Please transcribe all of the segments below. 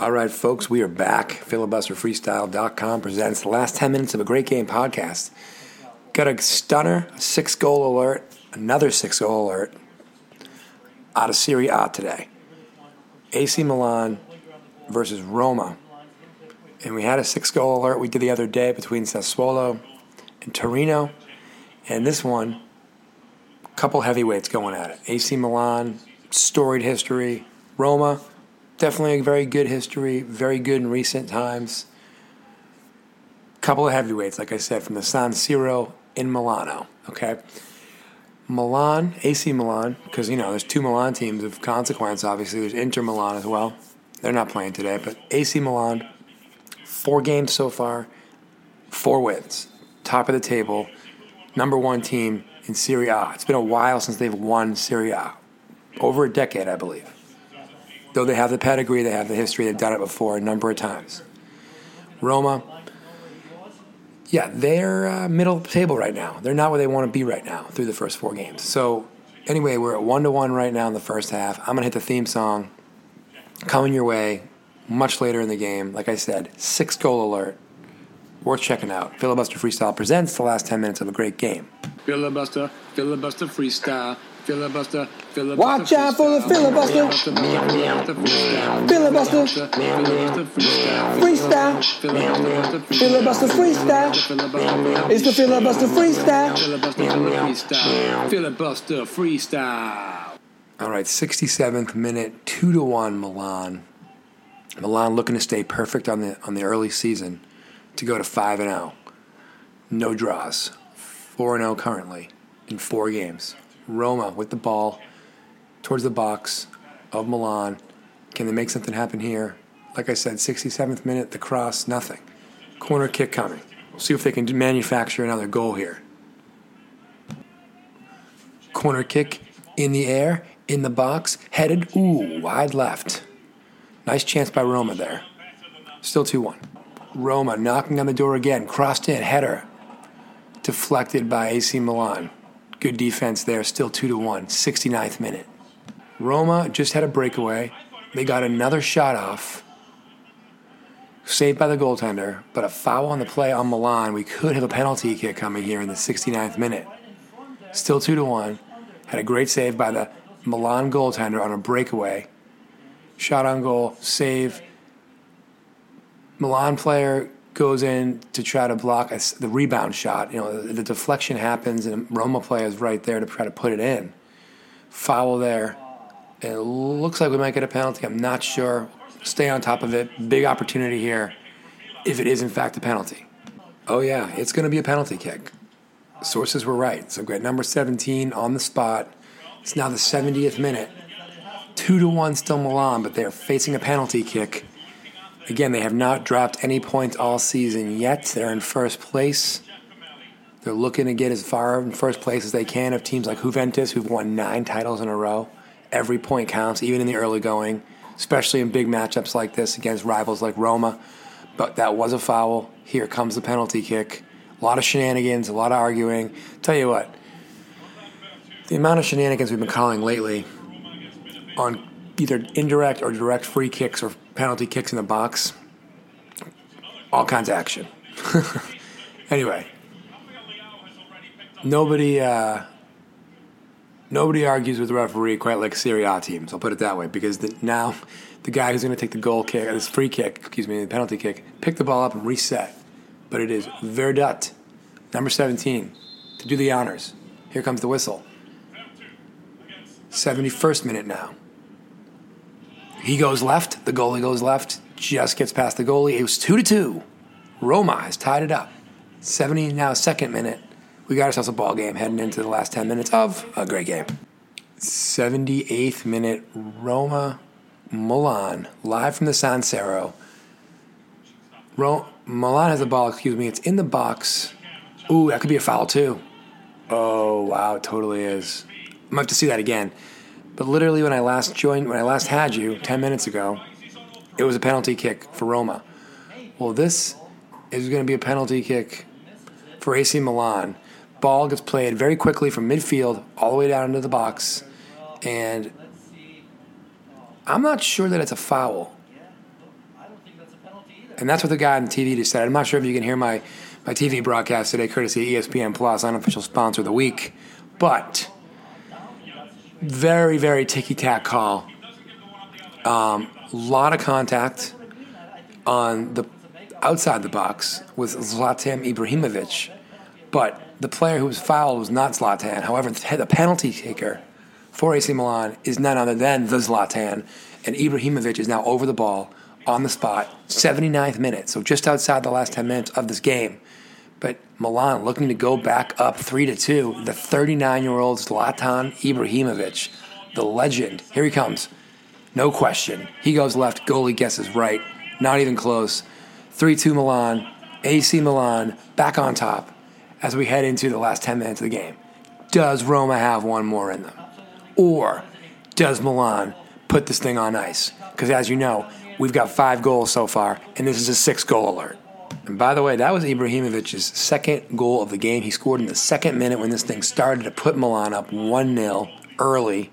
All right, folks, we are back. FilibusterFreestyle.com presents the last 10 minutes of a great game podcast. Got a stunner, six goal alert, another six goal alert out of Serie A today. AC Milan versus Roma. And we had a six goal alert we did the other day between Sassuolo and Torino. And this one, couple heavyweights going at it. AC Milan, storied history. Roma, definitely a very good history, very good in recent times. Couple of heavyweights, like I said, from the San Siro in Milano. Okay. Milan, AC Milan, because you know there's two Milan teams of consequence. Obviously, there's Inter Milan as well. They're not playing today, but AC Milan, four games so far, four wins, top of the table, number one team in Serie A. It's been a while since they've won Serie A, over a decade, I believe. Though they have the pedigree, they have the history, they've done it before a number of times. Roma, yeah, they're uh, middle table right now. They're not where they want to be right now through the first four games. So, anyway, we're at one to one right now in the first half. I'm gonna hit the theme song coming your way much later in the game. Like I said, six goal alert. Worth checking out. Filibuster Freestyle presents the last 10 minutes of a great game. Filibuster, filibuster freestyle. Filibuster, filibuster. Watch out for the filibuster. Filibuster. Freestyle. Filibuster freestyle. It's the filibuster freestyle. Filibuster freestyle. All right, 67th minute, 2 to 1 Milan. Milan looking to stay perfect on the on the early season to go to 5 and 0. No draws. 4 and 0 currently in 4 games. Roma with the ball towards the box of Milan. Can they make something happen here? Like I said, 67th minute, the cross, nothing. Corner kick coming. We'll see if they can manufacture another goal here. Corner kick in the air, in the box, headed, ooh, wide left. Nice chance by Roma there. Still 2 1. Roma knocking on the door again, crossed in, header. Deflected by AC Milan. Good defense there, still 2 to 1, 69th minute. Roma just had a breakaway. They got another shot off. Saved by the goaltender, but a foul on the play on Milan. We could have a penalty kick coming here in the 69th minute. Still 2 to 1. Had a great save by the Milan goaltender on a breakaway. Shot on goal, save. Milan player goes in to try to block a, the rebound shot. You know, the, the deflection happens, and Roma player is right there to try to put it in. Foul there. And it looks like we might get a penalty. I'm not sure. Stay on top of it. Big opportunity here if it is, in fact, a penalty. Oh, yeah, it's going to be a penalty kick. Sources were right. So, great. Number 17 on the spot. It's now the 70th minute. Two to one still Milan, but they're facing a penalty kick. Again, they have not dropped any points all season yet. They're in first place. They're looking to get as far in first place as they can of teams like Juventus, who've won nine titles in a row. Every point counts, even in the early going, especially in big matchups like this against rivals like Roma. But that was a foul. Here comes the penalty kick. A lot of shenanigans, a lot of arguing. Tell you what, the amount of shenanigans we've been calling lately on either indirect or direct free kicks or penalty kicks in the box, all kinds of action. anyway, nobody uh, nobody argues with the referee quite like Serie A teams. I'll put it that way because the, now the guy who's going to take the goal kick, this free kick, excuse me, the penalty kick, pick the ball up and reset. But it is Veretout, number 17, to do the honors. Here comes the whistle. 71st minute now. He goes left. The goalie goes left. Just gets past the goalie. It was two to two. Roma has tied it up. 70 now, second minute. We got ourselves a ball game heading into the last 10 minutes of a great game. 78th minute, Roma Milan, live from the San Siro. Ro- Milan has the ball, excuse me. It's in the box. Ooh, that could be a foul too. Oh, wow, it totally is. I'm going to have to see that again. But literally, when I last joined, when I last had you 10 minutes ago, it was a penalty kick for Roma. Well, this is going to be a penalty kick for AC Milan. Ball gets played very quickly from midfield all the way down into the box. And I'm not sure that it's a foul. And that's what the guy on TV just said. I'm not sure if you can hear my, my TV broadcast today, courtesy of ESPN Plus, unofficial sponsor of the week. But very, very ticky tack call. A um, lot of contact on the outside the box with Zlatan Ibrahimovic, but the player who was fouled was not Zlatan. However, the penalty taker for AC Milan is none other than the Zlatan, and Ibrahimovic is now over the ball on the spot, 79th minute, so just outside the last 10 minutes of this game. But Milan looking to go back up 3 to 2. The 39 year old Zlatan Ibrahimovic, the legend. Here he comes. No question. He goes left, goalie guesses right. Not even close. 3 2 Milan, AC Milan back on top as we head into the last 10 minutes of the game. Does Roma have one more in them? Or does Milan put this thing on ice? Because as you know, we've got five goals so far, and this is a six goal alert. And by the way, that was Ibrahimovic's second goal of the game. He scored in the second minute when this thing started to put Milan up 1 0 early.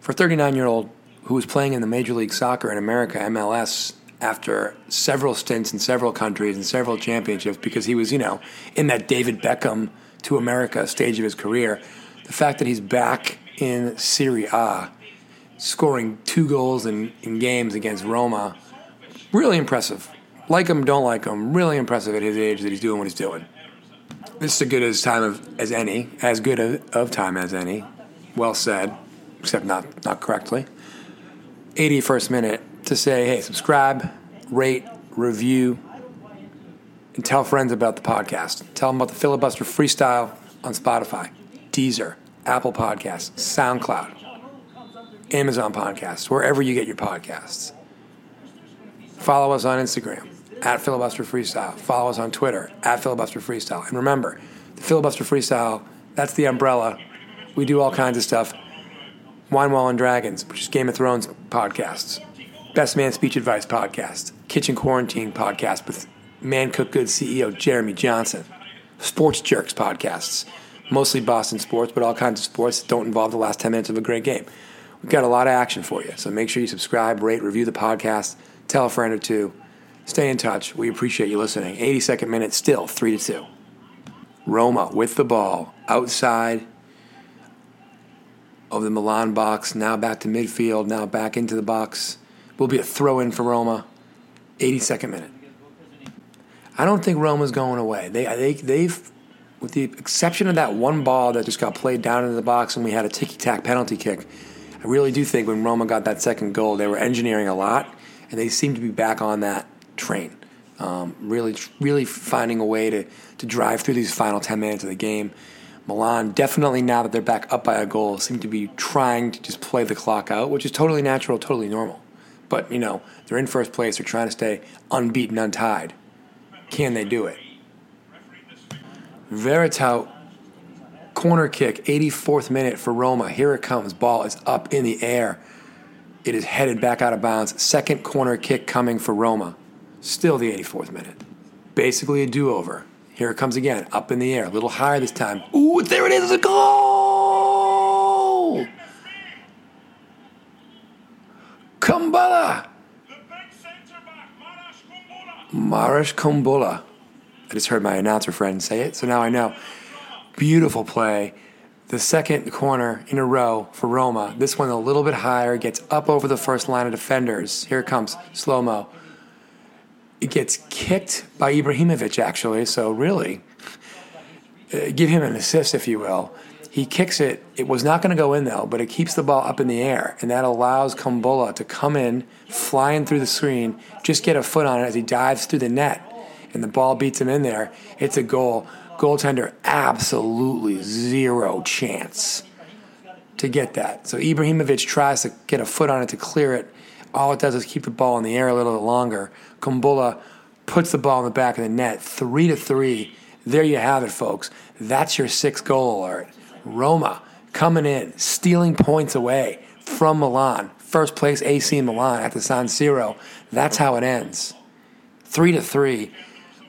For a 39 year old who was playing in the Major League Soccer in America, MLS, after several stints in several countries and several championships, because he was, you know, in that David Beckham to America stage of his career, the fact that he's back in Serie A, scoring two goals in, in games against Roma, really impressive like him, don't like him. Really impressive at his age that he's doing what he's doing. This is as good as time of, as any, as good of, of time as any. Well said, except not not correctly. 81st minute to say, hey, subscribe, rate, review, and tell friends about the podcast. Tell them about the filibuster freestyle on Spotify, Deezer, Apple Podcasts, SoundCloud, Amazon Podcasts, wherever you get your podcasts. Follow us on Instagram at Filibuster Freestyle. Follow us on Twitter at Filibuster Freestyle. And remember, the Filibuster Freestyle, that's the umbrella. We do all kinds of stuff. Wine Wall and Dragons, which is Game of Thrones podcasts. Best Man Speech Advice podcast. Kitchen Quarantine podcast with Man Cook Good CEO Jeremy Johnson. Sports Jerks podcasts. Mostly Boston sports, but all kinds of sports that don't involve the last 10 minutes of a great game. We've got a lot of action for you. So make sure you subscribe, rate, review the podcast, tell a friend or two. Stay in touch. We appreciate you listening. 82nd minute, still 3 to 2. Roma with the ball outside of the Milan box, now back to midfield, now back into the box. Will be a throw in for Roma. 82nd minute. I don't think Roma's going away. They, they, they've, with the exception of that one ball that just got played down into the box and we had a ticky tack penalty kick, I really do think when Roma got that second goal, they were engineering a lot and they seem to be back on that train. Um, really, really finding a way to, to drive through these final 10 minutes of the game. Milan, definitely now that they're back up by a goal, seem to be trying to just play the clock out, which is totally natural, totally normal. But, you know, they're in first place. They're trying to stay unbeaten, untied. Can they do it? Veretout, corner kick, 84th minute for Roma. Here it comes. Ball is up in the air. It is headed back out of bounds. Second corner kick coming for Roma. Still the 84th minute. Basically a do over. Here it comes again, up in the air, a little higher this time. Ooh, there it is, it's a goal! Kumbulla! Marash Kumbulla. I just heard my announcer friend say it, so now I know. Beautiful play. The second corner in a row for Roma. This one a little bit higher, gets up over the first line of defenders. Here it comes, slow mo. It gets kicked by Ibrahimovic, actually, so really, uh, give him an assist, if you will. He kicks it. It was not going to go in, though, but it keeps the ball up in the air, and that allows Kumbulla to come in, flying through the screen, just get a foot on it as he dives through the net, and the ball beats him in there. It's a goal. Goaltender, absolutely zero chance to get that. So Ibrahimovic tries to get a foot on it to clear it. All it does is keep the ball in the air a little bit longer. Kumbulla puts the ball in the back of the net. Three to three. There you have it, folks. That's your six goal alert. Roma coming in, stealing points away from Milan. First place AC Milan at the San Siro. That's how it ends. Three to three.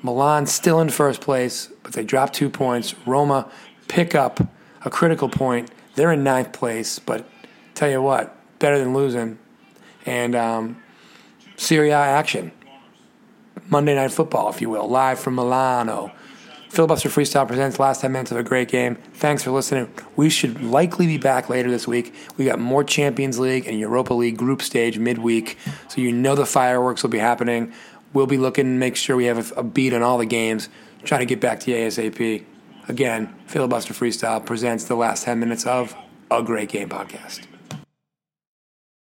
Milan still in first place, but they drop two points. Roma pick up a critical point. They're in ninth place, but tell you what, better than losing. And um, action. Monday Night Football, if you will, live from Milano. Filibuster Freestyle presents last 10 minutes of a great game. Thanks for listening. We should likely be back later this week. We got more Champions League and Europa League group stage midweek, so you know the fireworks will be happening. We'll be looking to make sure we have a, a beat on all the games, trying to get back to ASAP. Again, Filibuster Freestyle presents the last 10 minutes of a great game podcast.